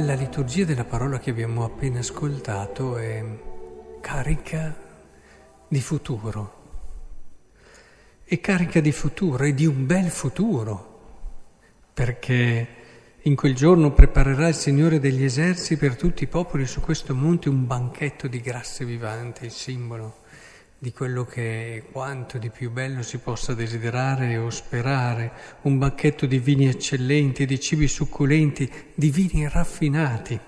La liturgia della parola che abbiamo appena ascoltato è carica di futuro. È carica di futuro e di un bel futuro, perché in quel giorno preparerà il Signore degli eserciti per tutti i popoli su questo monte un banchetto di grasse vivanti, il simbolo di quello che quanto di più bello si possa desiderare o sperare, un banchetto di vini eccellenti, di cibi succulenti, di vini raffinati.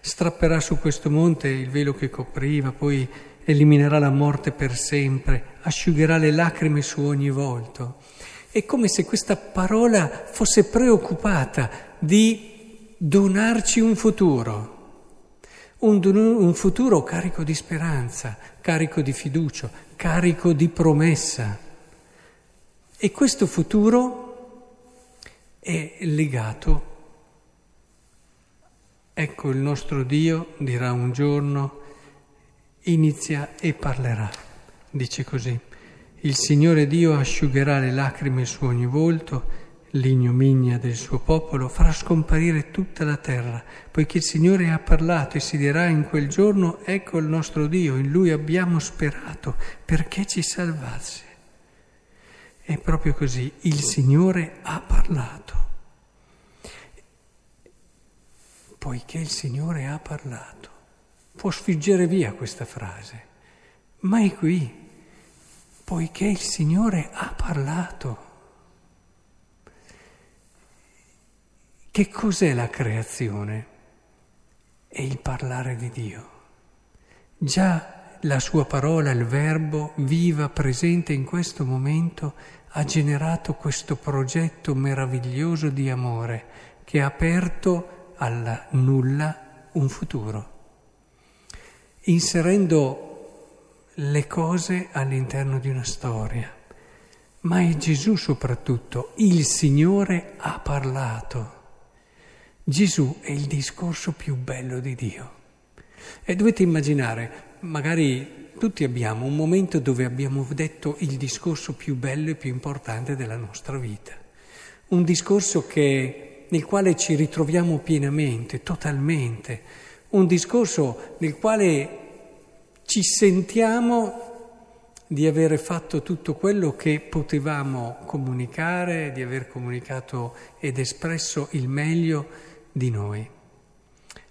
Strapperà su questo monte il velo che copriva, poi eliminerà la morte per sempre, asciugherà le lacrime su ogni volto. È come se questa parola fosse preoccupata di donarci un futuro un, un futuro carico di speranza, carico di fiducia, carico di promessa. E questo futuro è legato. Ecco il nostro Dio dirà un giorno, inizia e parlerà. Dice così, il Signore Dio asciugherà le lacrime su ogni volto l'ignominia del suo popolo, farà scomparire tutta la terra, poiché il Signore ha parlato e si dirà in quel giorno, ecco il nostro Dio, in Lui abbiamo sperato perché ci salvasse. È proprio così, il Signore ha parlato. Poiché il Signore ha parlato, può sfuggire via questa frase, ma è qui, poiché il Signore ha parlato. Che cos'è la creazione? È il parlare di Dio. Già la sua parola, il verbo viva, presente in questo momento, ha generato questo progetto meraviglioso di amore che ha aperto alla nulla un futuro, inserendo le cose all'interno di una storia. Ma è Gesù soprattutto, il Signore ha parlato. Gesù è il discorso più bello di Dio. E dovete immaginare, magari tutti abbiamo un momento dove abbiamo detto il discorso più bello e più importante della nostra vita. Un discorso che, nel quale ci ritroviamo pienamente, totalmente. Un discorso nel quale ci sentiamo di avere fatto tutto quello che potevamo comunicare, di aver comunicato ed espresso il meglio di noi.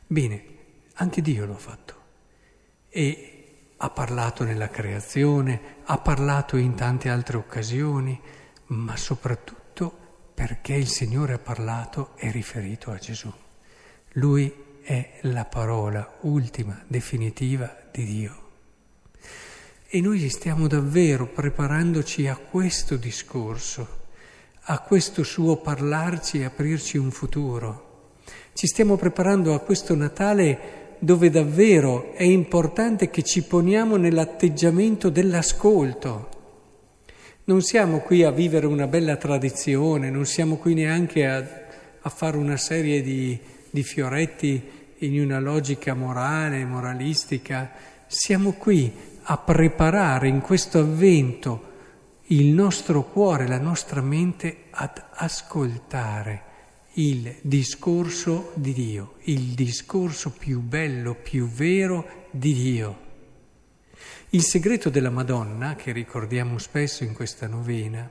Bene, anche Dio l'ha fatto e ha parlato nella creazione, ha parlato in tante altre occasioni, ma soprattutto perché il Signore ha parlato è riferito a Gesù. Lui è la parola ultima, definitiva di Dio. E noi stiamo davvero preparandoci a questo discorso, a questo suo parlarci e aprirci un futuro. Ci stiamo preparando a questo Natale dove davvero è importante che ci poniamo nell'atteggiamento dell'ascolto. Non siamo qui a vivere una bella tradizione, non siamo qui neanche a, a fare una serie di, di fioretti in una logica morale, moralistica. Siamo qui a preparare in questo avvento il nostro cuore, la nostra mente ad ascoltare il discorso di Dio, il discorso più bello, più vero di Dio. Il segreto della Madonna, che ricordiamo spesso in questa novena,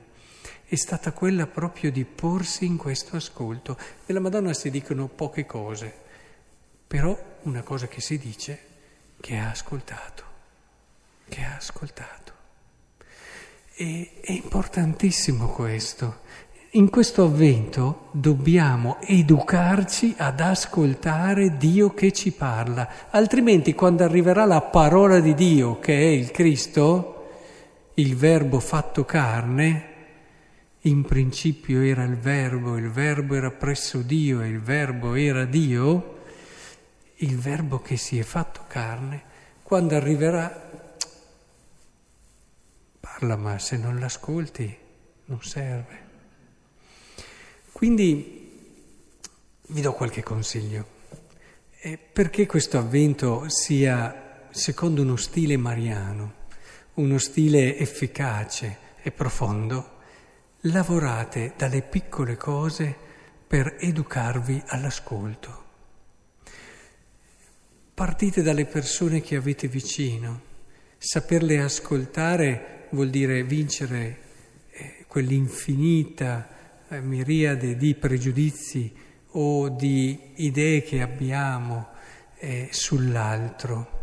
è stata quella proprio di porsi in questo ascolto. Della Madonna si dicono poche cose, però una cosa che si dice che ha ascoltato, che ha ascoltato. E è importantissimo questo, in questo avvento dobbiamo educarci ad ascoltare Dio che ci parla, altrimenti quando arriverà la parola di Dio, che è il Cristo, il Verbo fatto carne, in principio era il Verbo, il Verbo era presso Dio e il Verbo era Dio, il Verbo che si è fatto carne, quando arriverà, parla ma se non l'ascolti non serve. Quindi vi do qualche consiglio. Eh, perché questo avvento sia secondo uno stile mariano, uno stile efficace e profondo, lavorate dalle piccole cose per educarvi all'ascolto. partite dalle persone che avete vicino. Saperle ascoltare vuol dire vincere eh, quell'infinita miriade di pregiudizi o di idee che abbiamo eh, sull'altro.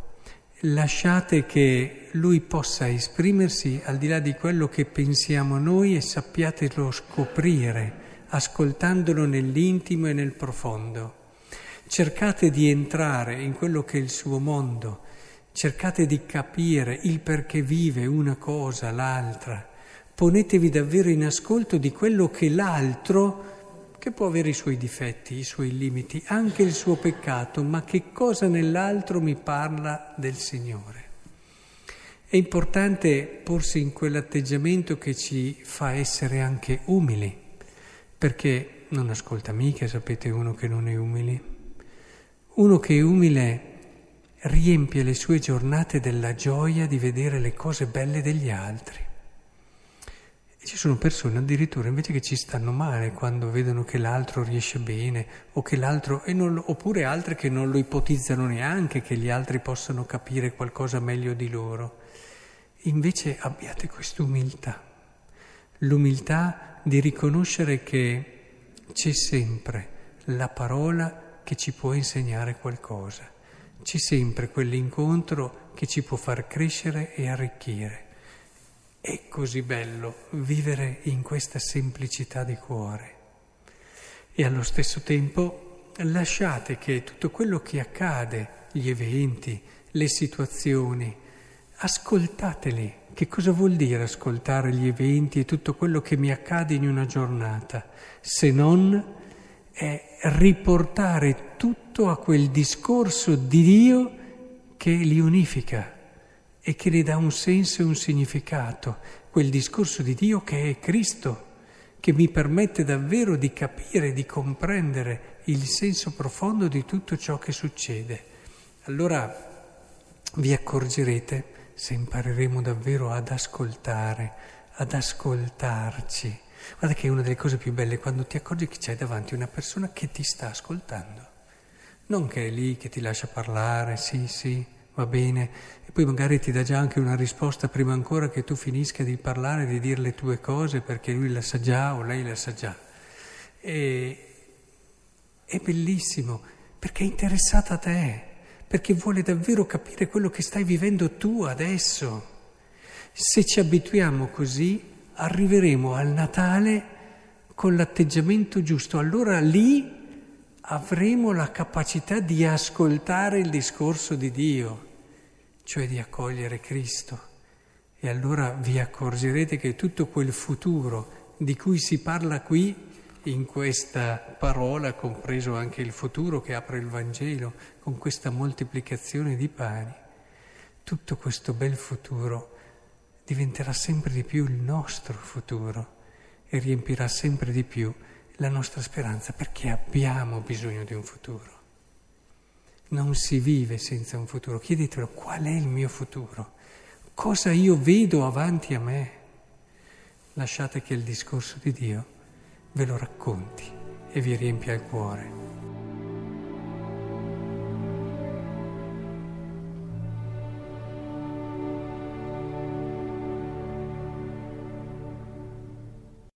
Lasciate che lui possa esprimersi al di là di quello che pensiamo noi e sappiatelo scoprire, ascoltandolo nell'intimo e nel profondo. Cercate di entrare in quello che è il suo mondo, cercate di capire il perché vive una cosa, l'altra. Ponetevi davvero in ascolto di quello che l'altro che può avere i suoi difetti, i suoi limiti, anche il suo peccato, ma che cosa nell'altro mi parla del Signore. È importante porsi in quell'atteggiamento che ci fa essere anche umili, perché non ascolta mica, sapete, uno che non è umile. Uno che è umile riempie le sue giornate della gioia di vedere le cose belle degli altri. E ci sono persone addirittura invece che ci stanno male quando vedono che l'altro riesce bene o che l'altro, non, oppure altre che non lo ipotizzano neanche che gli altri possano capire qualcosa meglio di loro. Invece abbiate quest'umiltà, l'umiltà di riconoscere che c'è sempre la parola che ci può insegnare qualcosa, c'è sempre quell'incontro che ci può far crescere e arricchire. È così bello vivere in questa semplicità di cuore e allo stesso tempo lasciate che tutto quello che accade, gli eventi, le situazioni, ascoltateli. Che cosa vuol dire ascoltare gli eventi e tutto quello che mi accade in una giornata? Se non è riportare tutto a quel discorso di Dio che li unifica e che le dà un senso e un significato, quel discorso di Dio che è Cristo, che mi permette davvero di capire, di comprendere il senso profondo di tutto ciò che succede. Allora vi accorgerete, se impareremo davvero ad ascoltare, ad ascoltarci. Guarda che è una delle cose più belle quando ti accorgi che c'è davanti una persona che ti sta ascoltando, non che è lì, che ti lascia parlare, sì, sì, va bene, e poi magari ti dà già anche una risposta prima ancora che tu finisca di parlare, di dire le tue cose perché lui la sa già o lei la sa già. E, è bellissimo perché è interessata a te, perché vuole davvero capire quello che stai vivendo tu adesso. Se ci abituiamo così, arriveremo al Natale con l'atteggiamento giusto, allora lì avremo la capacità di ascoltare il discorso di Dio, cioè di accogliere Cristo. E allora vi accorgerete che tutto quel futuro di cui si parla qui, in questa parola, compreso anche il futuro che apre il Vangelo, con questa moltiplicazione di pani, tutto questo bel futuro diventerà sempre di più il nostro futuro e riempirà sempre di più la nostra speranza perché abbiamo bisogno di un futuro. Non si vive senza un futuro. Chiedetelo qual è il mio futuro, cosa io vedo avanti a me. Lasciate che il discorso di Dio ve lo racconti e vi riempia il cuore.